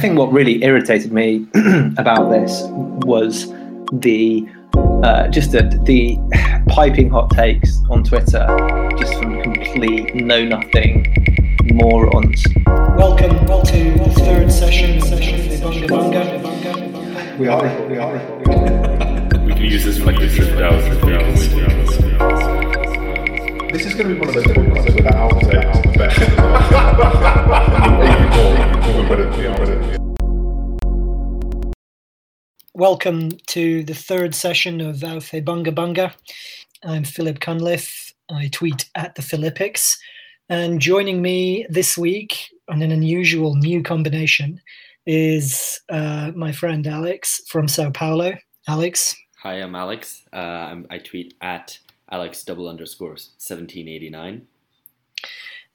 I think what really irritated me about this was the uh, just the, the piping hot takes on Twitter, just from complete know nothing morons. Welcome welcome to the third session session Bunga Bunga. We are, we are. We can use this for like this is This is going to be one of those podcasts without outtakes. Welcome to the third session of Aufhebunga Bunga. I'm Philip Cunliffe. I tweet at the Philippics. And joining me this week on an unusual new combination is uh, my friend Alex from Sao Paulo. Alex. Hi, I'm Alex. Uh, I'm, I tweet at Alex double underscores 1789.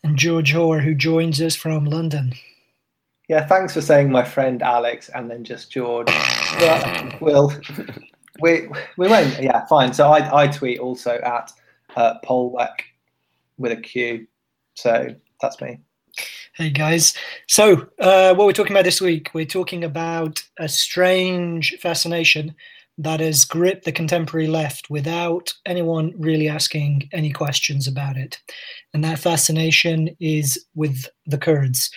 And George Hoare, who joins us from London. Yeah, thanks for saying my friend Alex and then just George. But we'll, we, we won't. Yeah, fine. So I, I tweet also at uh, Polweck with a Q. So that's me. Hey guys. So, uh, what we're talking about this week, we're talking about a strange fascination that has gripped the contemporary left without anyone really asking any questions about it. And that fascination is with the Kurds.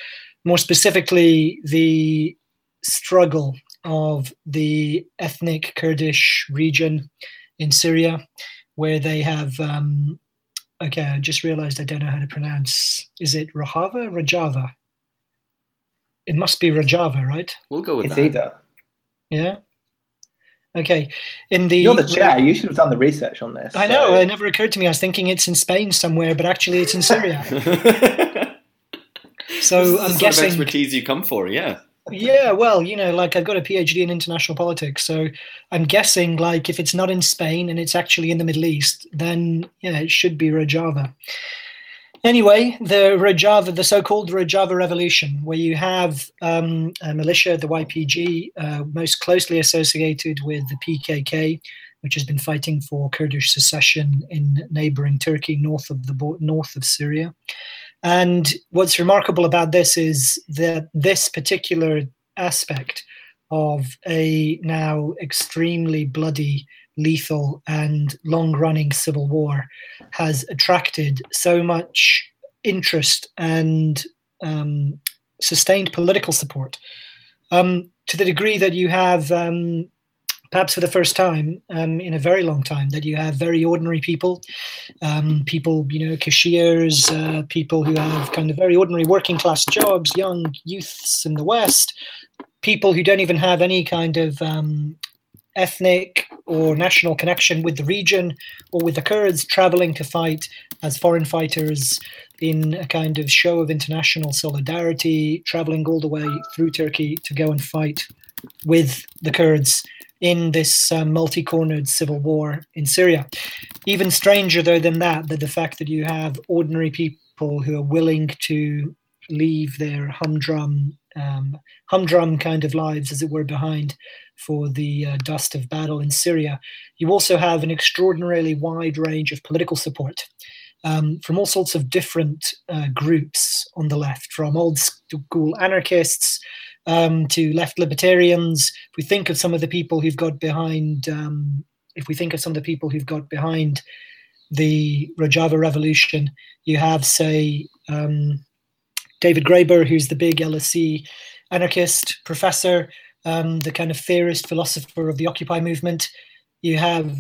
More specifically, the struggle of the ethnic Kurdish region in Syria, where they have. Um, okay, I just realized I don't know how to pronounce. Is it Rojava? Rojava? It must be Rojava, right? We'll go with It's that. either. Yeah. Okay. In the You're the chair. You should have done the research on this. I know. It never occurred to me. I was thinking it's in Spain somewhere, but actually it's in Syria. So This is I'm the sort guessing. of expertise you come for, yeah. Yeah, well, you know, like I've got a PhD in international politics, so I'm guessing like if it's not in Spain and it's actually in the Middle East, then yeah, it should be Rojava. Anyway, the Rojava, the so-called Rojava Revolution, where you have um, a militia, the YPG, uh, most closely associated with the PKK, which has been fighting for Kurdish secession in neighboring Turkey, north of the north of Syria. And what's remarkable about this is that this particular aspect of a now extremely bloody, lethal, and long running civil war has attracted so much interest and um, sustained political support um, to the degree that you have. Um, Perhaps for the first time um, in a very long time, that you have very ordinary people um, people, you know, cashiers, uh, people who have kind of very ordinary working class jobs, young youths in the West, people who don't even have any kind of um, ethnic or national connection with the region or with the Kurds traveling to fight as foreign fighters in a kind of show of international solidarity, traveling all the way through Turkey to go and fight with the Kurds in this uh, multi cornered civil war in Syria. Even stranger though than that that the fact that you have ordinary people who are willing to leave their humdrum um, humdrum kind of lives as it were behind for the uh, dust of battle in syria. You also have an extraordinarily wide range of political support um, from all sorts of different uh, groups on the left from old school anarchists um, to left libertarians. If we think of some of the people who've got behind um, if we think of some of the people who've got behind the Rojava revolution, you have, say, um, David Graeber, who's the big LSE anarchist professor, um, the kind of theorist, philosopher of the Occupy movement. You have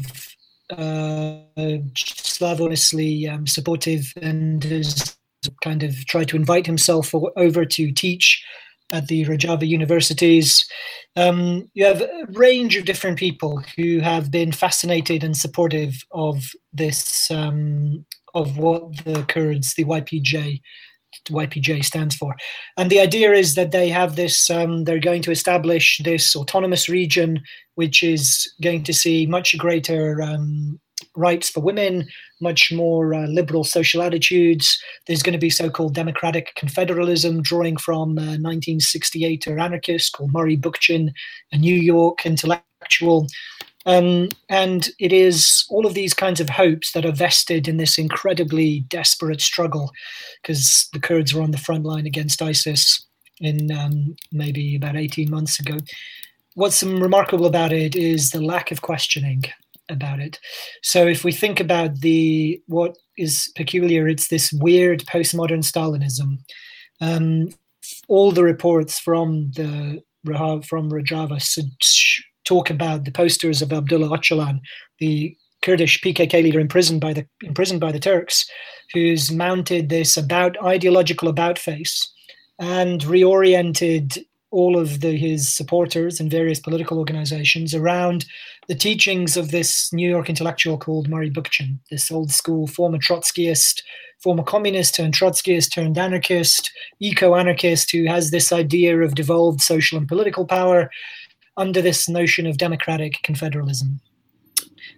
uh, Slavonously um, supportive and has kind of tried to invite himself over to teach at the Rojava universities. Um, you have a range of different people who have been fascinated and supportive of this, um, of what the Kurds, the YPJ, YPJ stands for. And the idea is that they have this, um, they're going to establish this autonomous region, which is going to see much greater um, rights for women, much more uh, liberal social attitudes. There's going to be so called democratic confederalism, drawing from a 1968 anarchist called Murray Bookchin, a New York intellectual. Um, and it is all of these kinds of hopes that are vested in this incredibly desperate struggle because the Kurds are on the front line against ISIS in um, maybe about 18 months ago. What's remarkable about it is the lack of questioning about it. So if we think about the what is peculiar, it's this weird postmodern Stalinism. Um, all the reports from the from Rojava talk about the posters of Abdullah Öcalan, the Kurdish PKK leader imprisoned by the imprisoned by the Turks, who's mounted this about ideological about face and reoriented all of the, his supporters and various political organizations around the teachings of this New York intellectual called Murray Bookchin, this old school former Trotskyist, former communist turned Trotskyist turned anarchist, eco anarchist who has this idea of devolved social and political power under this notion of democratic confederalism.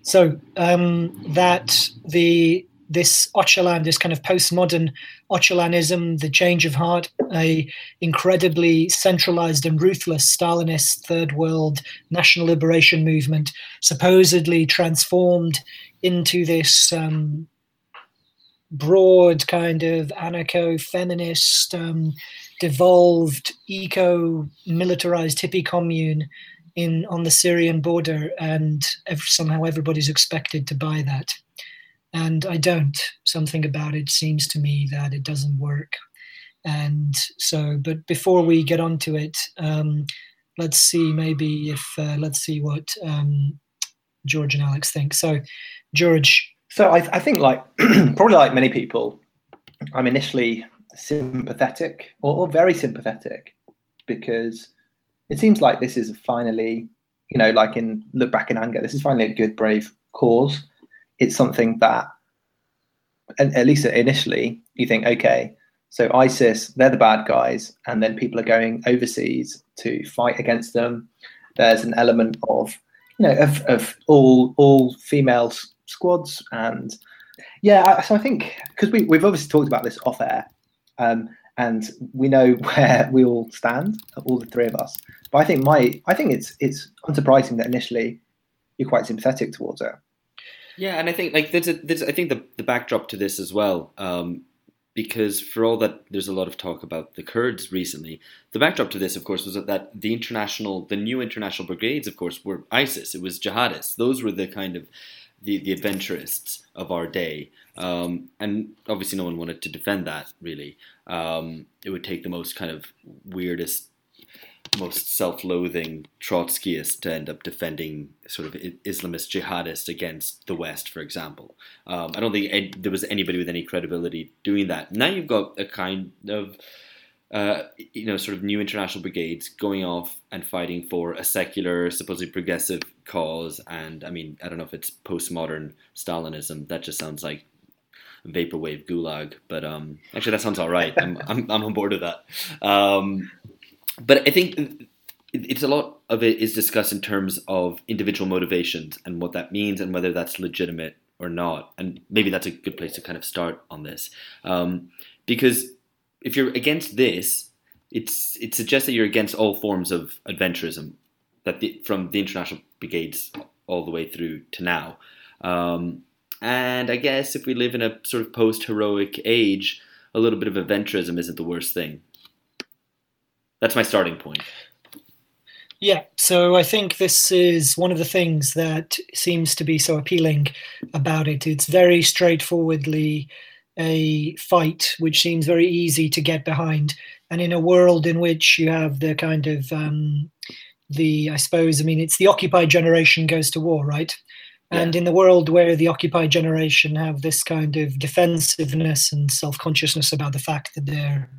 So um, that the this Öcalan, this kind of postmodern Öcalanism, the change of heart, a incredibly centralized and ruthless Stalinist third world national liberation movement, supposedly transformed into this um, broad kind of anarcho-feminist, um, devolved eco-militarized hippie commune in on the Syrian border, and somehow everybody's expected to buy that and I don't. Something about it seems to me that it doesn't work. And so, but before we get onto it, um, let's see maybe if uh, let's see what um, George and Alex think. So, George. So I, I think, like probably like many people, I'm initially sympathetic or, or very sympathetic because it seems like this is finally, you know, like in look back in anger, this is finally a good, brave cause it's something that, at least initially, you think, okay, so ISIS, they're the bad guys, and then people are going overseas to fight against them. There's an element of, you know, of, of all all female squads, and yeah, so I think because we we've obviously talked about this off air, um, and we know where we all stand, all the three of us. But I think my I think it's it's unsurprising that initially you're quite sympathetic towards it. Yeah, and I think like there's a, there's I think the the backdrop to this as well. Um, because for all that there's a lot of talk about the Kurds recently, the backdrop to this, of course, was that the international, the new international brigades, of course, were ISIS. It was jihadists. Those were the kind of the, the adventurists of our day. Um, and obviously, no one wanted to defend that, really. Um, it would take the most kind of weirdest most self-loathing Trotskyist to end up defending sort of Islamist jihadists against the West, for example. Um, I don't think there was anybody with any credibility doing that. Now you've got a kind of uh, you know, sort of new international brigades going off and fighting for a secular, supposedly progressive cause. And I mean, I don't know if it's postmodern Stalinism. That just sounds like vaporwave gulag. But um, actually, that sounds all right. I'm, I'm, I'm on board with that. Um, but I think it's a lot of it is discussed in terms of individual motivations and what that means and whether that's legitimate or not. And maybe that's a good place to kind of start on this, um, because if you're against this, it's it suggests that you're against all forms of adventurism, that the, from the international brigades all the way through to now. Um, and I guess if we live in a sort of post heroic age, a little bit of adventurism isn't the worst thing. That's my starting point. Yeah, so I think this is one of the things that seems to be so appealing about it. It's very straightforwardly a fight which seems very easy to get behind. And in a world in which you have the kind of um, the, I suppose, I mean, it's the occupied generation goes to war, right? Yeah. And in the world where the occupied generation have this kind of defensiveness and self consciousness about the fact that they're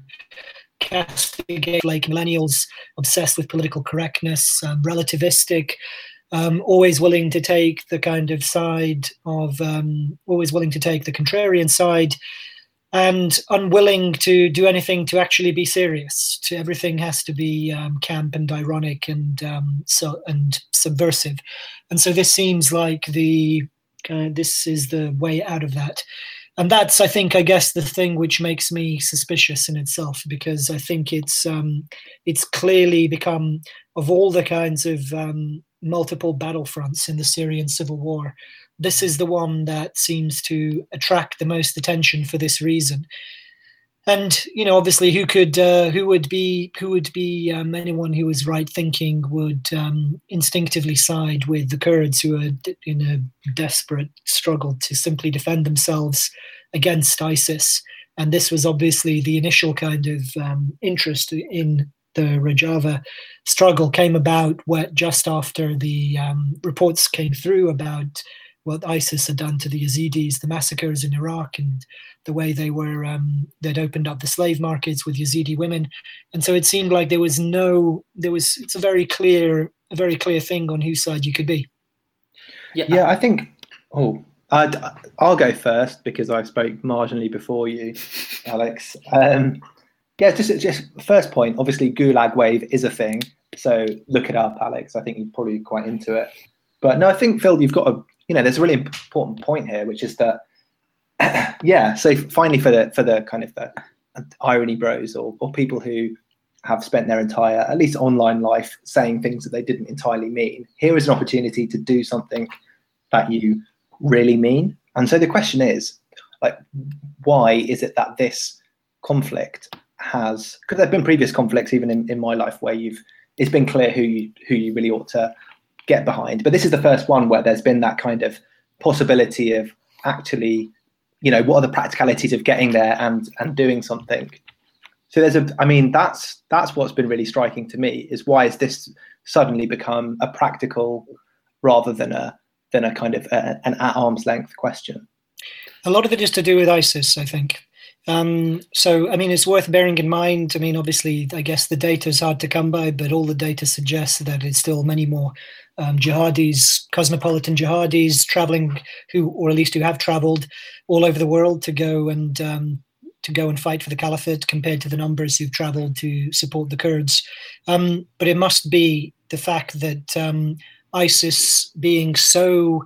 castigate like millennials obsessed with political correctness, um, relativistic, um, always willing to take the kind of side of, um, always willing to take the contrarian side, and unwilling to do anything to actually be serious. To everything has to be um, camp and ironic and um, so and subversive, and so this seems like the uh, this is the way out of that and that's i think i guess the thing which makes me suspicious in itself because i think it's um, it's clearly become of all the kinds of um, multiple battlefronts in the syrian civil war. This is the one that seems to attract the most attention for this reason. And you know obviously who could uh, who would be who would be um, anyone who was right thinking would um, instinctively side with the Kurds who are in a desperate struggle to simply defend themselves against ISIS. And this was obviously the initial kind of um, interest in the Rojava struggle came about what, just after the um, reports came through about what ISIS had done to the Yazidis, the massacres in Iraq, and the way they were um, they'd opened up the slave markets with Yazidi women, and so it seemed like there was no there was it's a very clear a very clear thing on whose side you could be. Yeah, yeah, I think. Oh, I'd, I'll go first because I spoke marginally before you, Alex. Um, yeah, just just first point. Obviously, Gulag Wave is a thing, so look it up, Alex. I think you're probably quite into it. But no, I think Phil, you've got a you know, there's a really important point here, which is that yeah. So finally, for the for the kind of the irony bros or or people who have spent their entire at least online life saying things that they didn't entirely mean, here is an opportunity to do something that you really mean. And so the question is, like, why is it that this conflict has? Because there've been previous conflicts, even in, in my life, where you've it's been clear who you who you really ought to get behind. But this is the first one where there's been that kind of possibility of actually, you know, what are the practicalities of getting there and and doing something. So there's a, I mean, that's that's what's been really striking to me is why has this suddenly become a practical rather than a than a kind of a, an at arm's length question. A lot of it is to do with ISIS, I think. Um, so, I mean, it's worth bearing in mind. I mean, obviously, I guess the data is hard to come by, but all the data suggests that it's still many more um, jihadis, cosmopolitan jihadis, traveling who, or at least who have traveled all over the world to go and um, to go and fight for the caliphate, compared to the numbers who've traveled to support the Kurds. Um, but it must be the fact that um, ISIS being so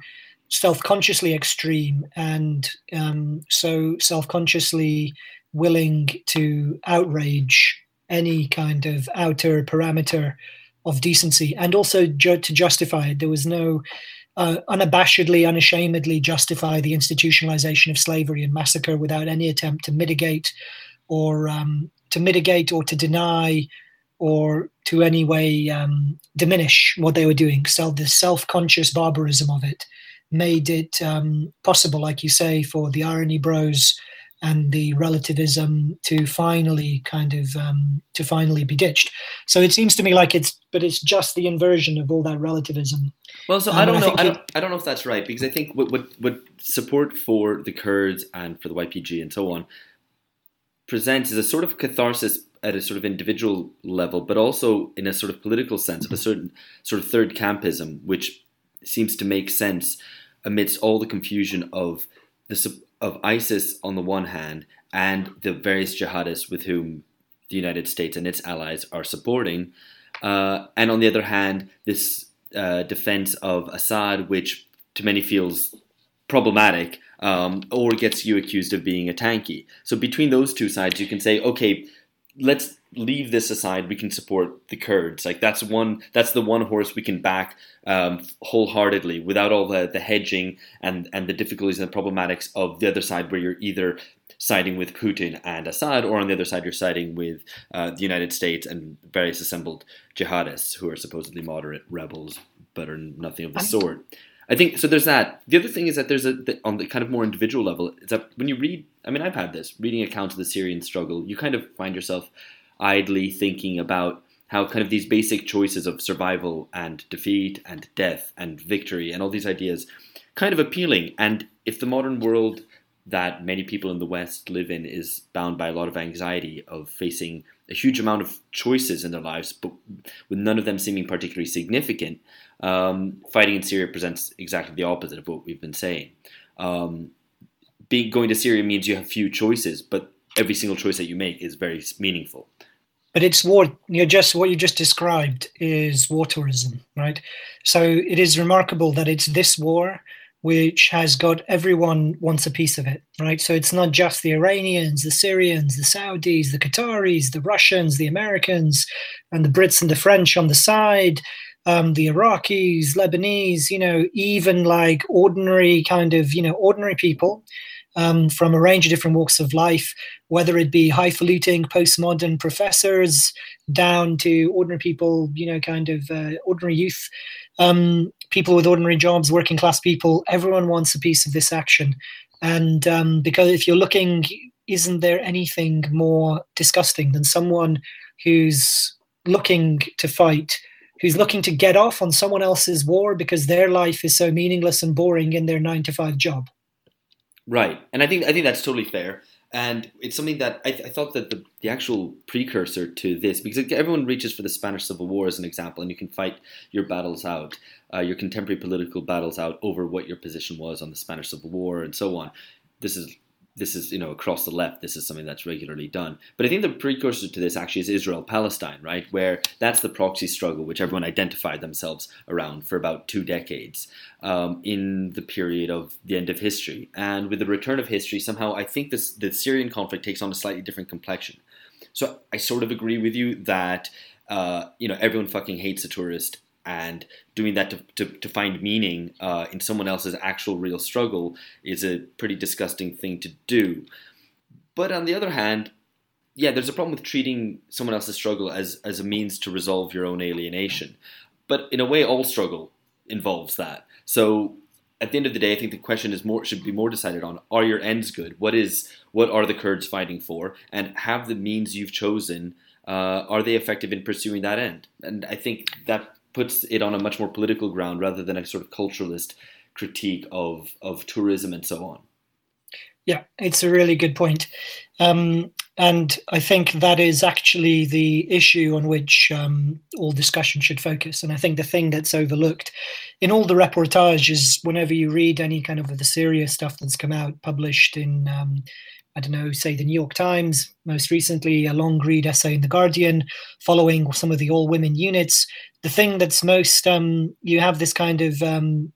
self-consciously extreme and um, so self-consciously willing to outrage any kind of outer parameter of decency and also ju- to justify it there was no uh, unabashedly unashamedly justify the institutionalization of slavery and massacre without any attempt to mitigate or um, to mitigate or to deny or to any way um, diminish what they were doing. So the self-conscious barbarism of it made it um, possible, like you say, for the irony bros and the relativism to finally kind of um, to finally be ditched. So it seems to me like it's, but it's just the inversion of all that relativism. Well, so I don't know. I, I don't, I don't know if that's right because I think what, what what support for the Kurds and for the YPG and so on presents is a sort of catharsis at a sort of individual level, but also in a sort of political sense of a certain sort of third campism, which seems to make sense amidst all the confusion of the of ISIS on the one hand and the various jihadists with whom the United States and its allies are supporting, uh, and on the other hand, this uh, defense of Assad, which to many feels problematic um, or gets you accused of being a tankie. So between those two sides, you can say, okay, let's leave this aside. We can support the Kurds. Like that's one. That's the one horse we can back um, wholeheartedly without all the, the hedging and and the difficulties and the problematics of the other side, where you're either siding with Putin and Assad, or on the other side you're siding with uh, the United States and various assembled jihadists who are supposedly moderate rebels, but are nothing of the sort. I think so. There's that. The other thing is that there's a on the kind of more individual level. It's that when you read, I mean, I've had this reading accounts of the Syrian struggle. You kind of find yourself idly thinking about how kind of these basic choices of survival and defeat and death and victory and all these ideas kind of appealing. And if the modern world that many people in the West live in is bound by a lot of anxiety of facing a huge amount of choices in their lives, but with none of them seeming particularly significant, um, fighting in Syria presents exactly the opposite of what we've been saying. Um, being, going to Syria means you have few choices, but every single choice that you make is very meaningful. But it's war. You just what you just described is war tourism, right? So it is remarkable that it's this war which has got everyone wants a piece of it, right? So it's not just the Iranians, the Syrians, the Saudis, the Qataris, the Russians, the Americans, and the Brits and the French on the side um, the Iraqis, Lebanese, you know, even like ordinary kind of, you know, ordinary people um, from a range of different walks of life, whether it be highfalutin postmodern professors down to ordinary people, you know, kind of uh, ordinary youth, um, people with ordinary jobs, working class people. Everyone wants a piece of this action. And um, because if you're looking, isn't there anything more disgusting than someone who's looking to fight? who's looking to get off on someone else's war because their life is so meaningless and boring in their nine to five job. Right, and I think I think that's totally fair, and it's something that I, th- I thought that the, the actual precursor to this, because everyone reaches for the Spanish Civil War as an example, and you can fight your battles out, uh, your contemporary political battles out over what your position was on the Spanish Civil War and so on. This is this is you know across the left this is something that's regularly done. But i think the precursor to this actually is israel palestine right? Where that's the proxy struggle which everyone identified themselves around for about two decades um, in the period of the end of history. And with the return of history somehow i think this the syrian conflict takes on a slightly different complexion. So i sort of agree with you that uh, you know everyone fucking hates a tourist and doing that to, to, to find meaning uh, in someone else's actual real struggle is a pretty disgusting thing to do. But on the other hand, yeah, there's a problem with treating someone else's struggle as, as a means to resolve your own alienation. But in a way, all struggle involves that. So at the end of the day, I think the question is more should be more decided on: Are your ends good? What is what are the Kurds fighting for? And have the means you've chosen uh, are they effective in pursuing that end? And I think that puts it on a much more political ground rather than a sort of culturalist critique of of tourism and so on. Yeah, it's a really good point. Um, and I think that is actually the issue on which um, all discussion should focus. And I think the thing that's overlooked in all the reportages, whenever you read any kind of the serious stuff that's come out, published in, um, I don't know, say the New York Times, most recently, a long read essay in The Guardian, following some of the all women units, the thing that's most um, you have this kind of um,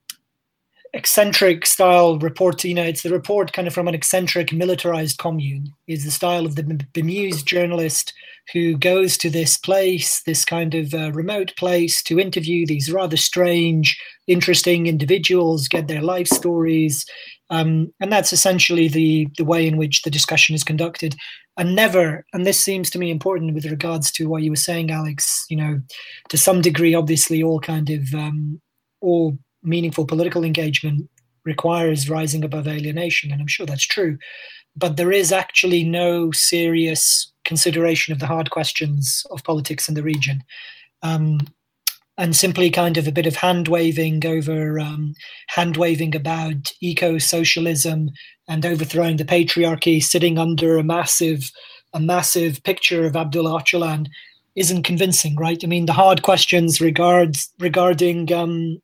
eccentric style report. You know, it's the report kind of from an eccentric militarized commune. Is the style of the bemused journalist who goes to this place, this kind of uh, remote place, to interview these rather strange, interesting individuals, get their life stories, um, and that's essentially the the way in which the discussion is conducted and never and this seems to me important with regards to what you were saying alex you know to some degree obviously all kind of um, all meaningful political engagement requires rising above alienation and i'm sure that's true but there is actually no serious consideration of the hard questions of politics in the region um, and simply kind of a bit of hand waving over um, hand waving about eco socialism and overthrowing the patriarchy, sitting under a massive a massive picture of Abdullah Öcalan isn't convincing, right? I mean, the hard questions regards regarding um,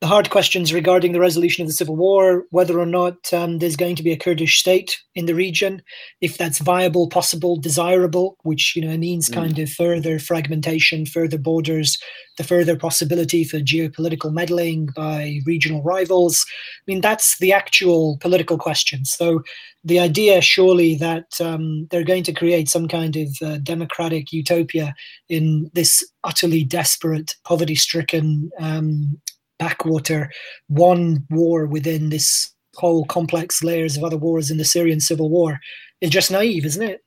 the hard questions regarding the resolution of the civil war, whether or not um, there's going to be a Kurdish state in the region, if that's viable, possible, desirable, which you know means mm. kind of further fragmentation, further borders, the further possibility for geopolitical meddling by regional rivals. I mean, that's the actual political question. So the idea, surely, that um, they're going to create some kind of uh, democratic utopia in this utterly desperate, poverty-stricken um, backwater one war within this whole complex layers of other wars in the Syrian civil war is just naive, isn't it?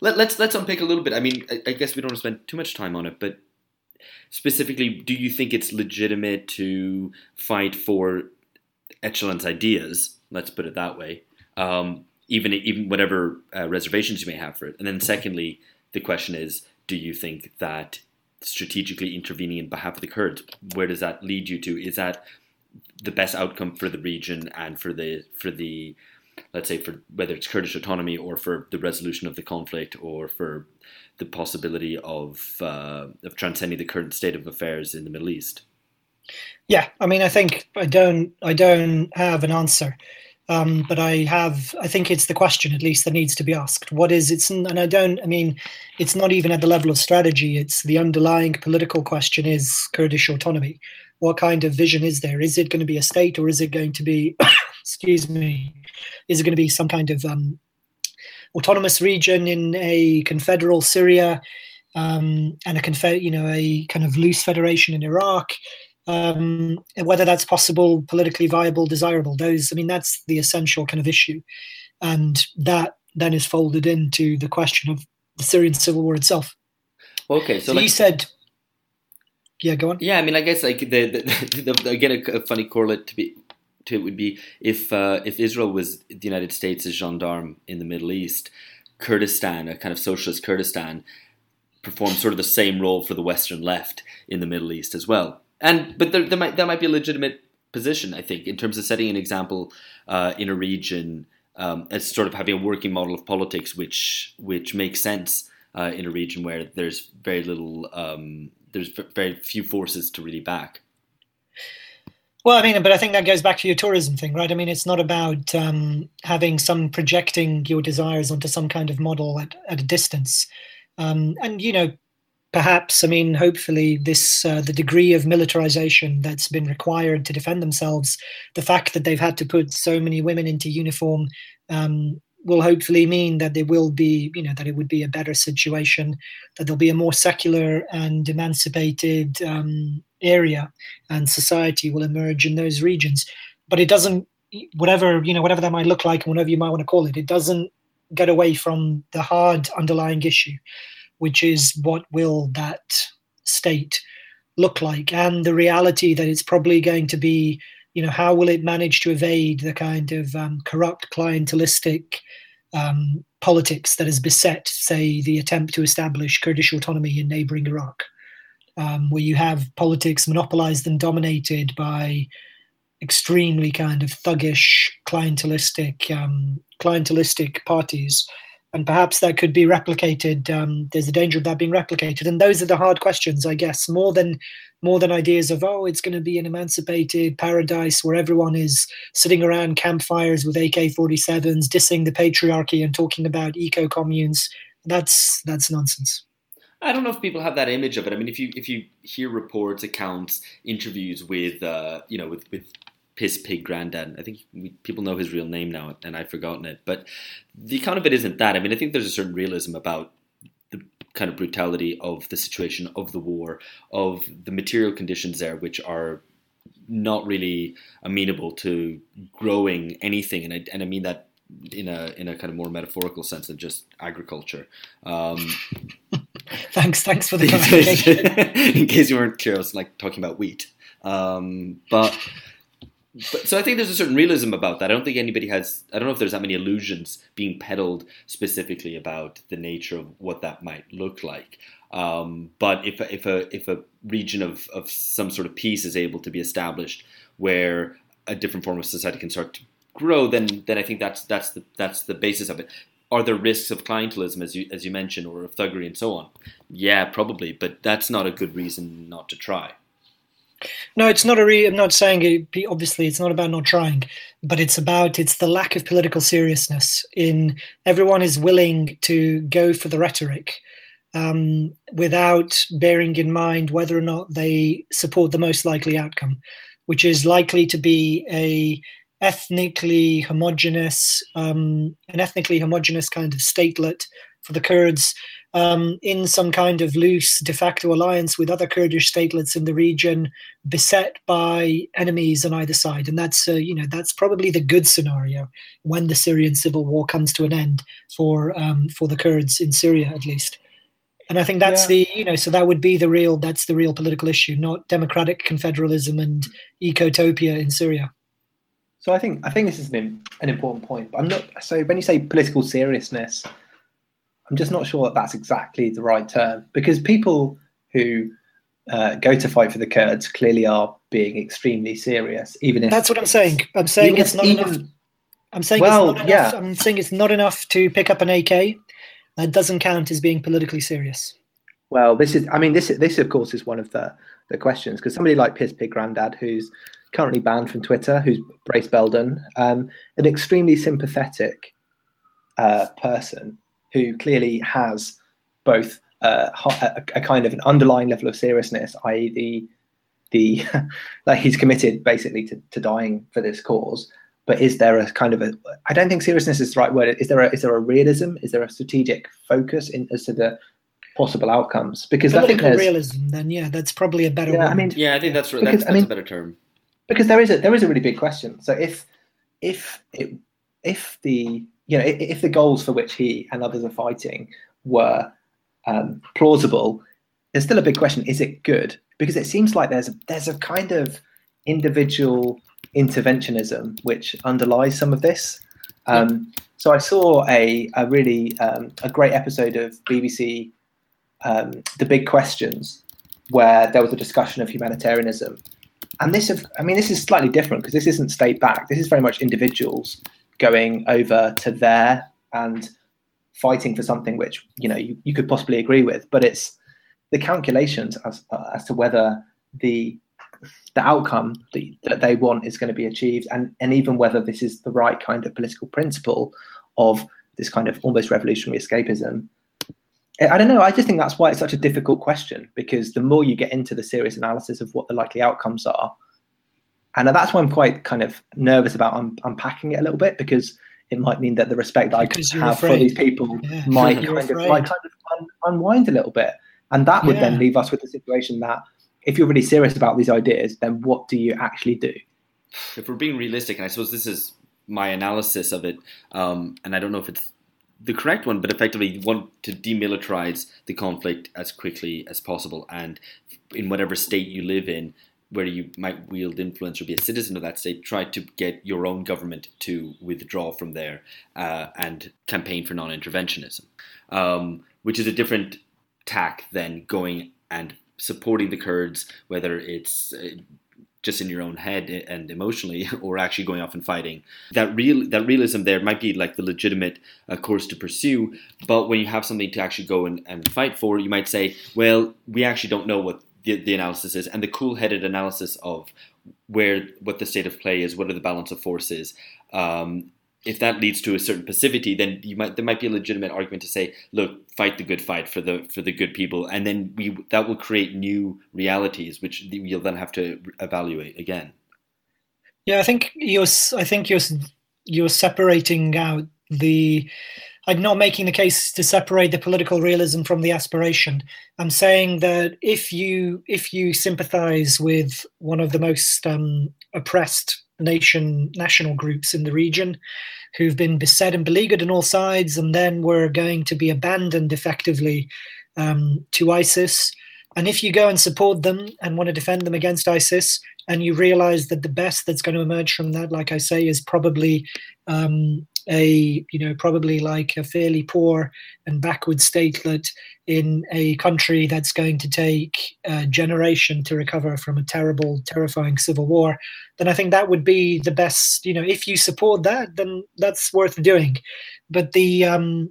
Let, us let's, let's unpick a little bit. I mean, I, I guess we don't want to spend too much time on it, but specifically, do you think it's legitimate to fight for Öcalan's ideas? Let's put it that way. Um, even even whatever uh, reservations you may have for it. And then secondly, the question is, do you think that strategically intervening in behalf of the Kurds. Where does that lead you to? Is that the best outcome for the region and for the for the let's say for whether it's Kurdish autonomy or for the resolution of the conflict or for the possibility of uh, of transcending the current state of affairs in the Middle East? Yeah, I mean, I think I don't I don't have an answer. Um, but I have, I think it's the question at least that needs to be asked. What is it's, and I don't, I mean, it's not even at the level of strategy. It's the underlying political question: is Kurdish autonomy? What kind of vision is there? Is it going to be a state, or is it going to be, excuse me, is it going to be some kind of um, autonomous region in a confederal Syria um, and a confe- you know, a kind of loose federation in Iraq? Um, and whether that's possible, politically viable, desirable. Those, I mean, that's the essential kind of issue, and that then is folded into the question of the Syrian civil war itself. Okay, so, So like, you said, yeah, go on. Yeah, I mean, I guess like the, the, the again a, a funny correlate to be to it would be if uh, if Israel was the United States' gendarme in the Middle East, Kurdistan, a kind of socialist Kurdistan, performed sort of the same role for the Western left in the Middle East as well. And but there, there might that might be a legitimate position, I think, in terms of setting an example uh, in a region um, as sort of having a working model of politics, which which makes sense uh, in a region where there's very little, um, there's very few forces to really back. Well, I mean, but I think that goes back to your tourism thing, right? I mean, it's not about um, having some projecting your desires onto some kind of model at, at a distance. Um, and, you know, perhaps, I mean, hopefully, this uh, the degree of militarization that's been required to defend themselves, the fact that they've had to put so many women into uniform um, will hopefully mean that there will be, you know, that it would be a better situation, that there'll be a more secular and emancipated um, area and society will emerge in those regions. But it doesn't, whatever you know, whatever that might look like, and whatever you might want to call it, it doesn't get away from the hard underlying issue, which is what will that state look like, and the reality that it's probably going to be, you know, how will it manage to evade the kind of um, corrupt, clientelistic um, politics that has beset, say, the attempt to establish Kurdish autonomy in neighboring Iraq? Um, where you have politics monopolized and dominated by extremely kind of thuggish, clientelistic, um, clientelistic parties, and perhaps that could be replicated. Um, there's a danger of that being replicated, and those are the hard questions, I guess, more than more than ideas of oh, it's going to be an emancipated paradise where everyone is sitting around campfires with AK-47s, dissing the patriarchy and talking about eco communes. That's that's nonsense. I don't know if people have that image of it. I mean, if you if you hear reports, accounts, interviews with uh, you know with with piss pig granddad, I think we, people know his real name now, and I've forgotten it. But the account of it isn't that. I mean, I think there's a certain realism about the kind of brutality of the situation of the war, of the material conditions there, which are not really amenable to growing anything, and I, and I mean that in a in a kind of more metaphorical sense than just agriculture. Um, thanks, thanks for the clarification. in case you weren't clear, I was like talking about wheat. Um, but, but so I think there's a certain realism about that. I don't think anybody has. I don't know if there's that many illusions being peddled specifically about the nature of what that might look like. Um, but if if a if a region of of some sort of peace is able to be established where a different form of society can start to grow, then then I think that's that's the that's the basis of it. Are there risks of clientelism, as you as you mentioned, or of thuggery and so on? Yeah, probably, but that's not a good reason not to try. No, it's not a. Re- I'm not saying it. Obviously, it's not about not trying, but it's about it's the lack of political seriousness. In everyone is willing to go for the rhetoric, um, without bearing in mind whether or not they support the most likely outcome, which is likely to be a ethnically homogenous, um, an ethnically homogenous kind of statelet for the Kurds um, in some kind of loose de facto alliance with other Kurdish statelets in the region, beset by enemies on either side, and that's uh, you know that's probably the good scenario when the Syrian civil war comes to an end for um, for the Kurds in Syria at least. And I think that's yeah. the you know so that would be the real that's the real political issue, not democratic confederalism and ecotopia in Syria. So I think I think this is an, an important point. But I'm not. So when you say political seriousness, I'm just not sure that that's exactly the right term because people who uh, go to fight for the Kurds clearly are being extremely serious. Even if that's what I'm saying. I'm saying it's not even, enough. I'm saying well, it's not yeah. enough. I'm saying it's not enough to pick up an AK. That doesn't count as being politically serious. Well, this is. I mean, this this of course is one of the the questions because somebody like Piss Pig Grandad, who's currently banned from Twitter, who's Brace Belden, um, an extremely sympathetic uh, person who clearly has both uh, a, a, kind of an underlying level of seriousness, i.e., the the like he's committed basically to, to dying for this cause. But is there a kind of a? I don't think seriousness is the right word. Is there a is there a realism? Is there a strategic focus in as to the possible outcomes because I think there's realism, then yeah, that's probably a better yeah, I mean Yeah, I think that's. Because, That's, I mean- a better term. because there is a there is a really big question. So if if it, if the you know if, the goals for which he and others are fighting were um, plausible, there's still a big question: Is it good? Because it seems like there's a, there's a kind of individual interventionism which underlies some of this. Um, so I saw a a really um, a great episode of BBC um, The Big Questions where there was a discussion of humanitarianism and this i mean this is slightly different because this isn't state backed this is very much individuals going over to there and fighting for something which you know you, you could possibly agree with but it's the calculations as uh, as to whether the the outcome that, that they want is going to be achieved and and even whether this is the right kind of political principle of this kind of almost revolutionary escapism I I don't know. I just think that's why it's such a difficult question because the more you get into the serious analysis of what the likely outcomes are, and that's why I'm quite kind of nervous about un- unpacking it a little bit because it might mean that the respect that I Because you're have for these people Yeah, might kind of might kind of un- unwind a little bit, and that would then leave us with the situation that if you're really serious about these ideas, then what do you actually do? if we're being realistic, and I suppose this is my analysis of it, um, and I don't know if it's the correct one, but effectively you want to demilitarize the conflict as quickly as possible, and in whatever state you live in, where you might wield influence or be a citizen of that state, try to get your own government to withdraw from there uh, and campaign for non-interventionism, um, which is a different tack than going and supporting the Kurds, whether it's uh, just in your own head and emotionally, or actually going off and fighting. That real that realism there might be like the legitimate uh, course to pursue. But when you have something to actually go and, and fight for, you might say, well, we actually don't know what the, the analysis is, and the cool-headed analysis of where what the state of play is, what are the balance of forces. Um, if that leads to a certain passivity, then you might there might be a legitimate argument to say, look, fight the good fight for the for the good people, and then we that will create new realities, which you'll then have to evaluate again. Yeah, I think you're. I think you're. You're separating out the. I'm not making the case to separate the political realism from the aspiration. I'm saying that if you if you sympathise with one of the most um, oppressed nation national groups in the region, who've been beset and beleaguered on all sides, and then were going to be abandoned effectively um, to ISIS. And if you go and support them and want to defend them against ISIS, and you realize that the best that's going to emerge from that, like I say, is probably um, a you know probably like a fairly poor and backward statelet in a country that's going to take a generation to recover from a terrible, terrifying civil war, then I think that would be the best. You know, if you support that, then that's worth doing. But the um,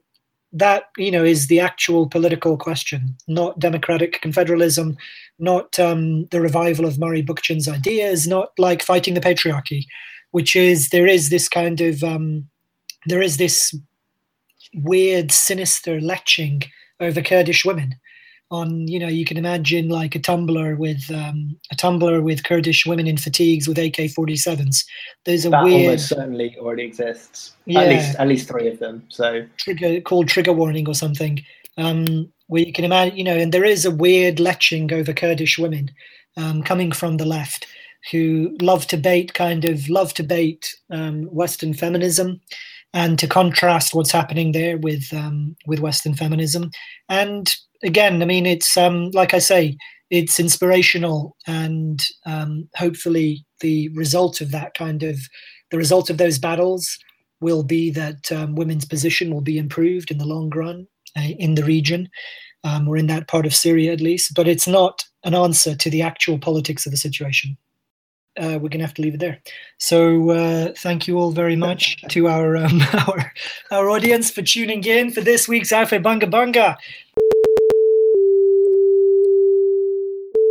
that you know is the actual political question, not democratic confederalism, not um, the revival of Murray Bookchin's ideas, not like fighting the patriarchy, which is there is this kind of um, there is this weird, sinister leching over Kurdish women. On you know, you can imagine like a Tumblr with um, a Tumblr with Kurdish women in fatigues with AK-47s. There's a That weird almost certainly already exists. Yeah. At least at least three of them. So trigger called trigger warning or something um, where you can imagine you know and there is a weird leching over kurdish women um, coming from the left who love to bait kind of love to bait um, western feminism and to contrast what's happening there with um, with western feminism and again i mean it's um, like i say it's inspirational and um, hopefully the result of that kind of the result of those battles will be that um, women's position will be improved in the long run uh, in the region um, or in that part of Syria at least. But it's not an answer to the actual politics of the situation. Uh, we're going to have to leave it there. So uh, thank you all very much to our um, our our audience for tuning in for this week's Aufhebunga Bunga.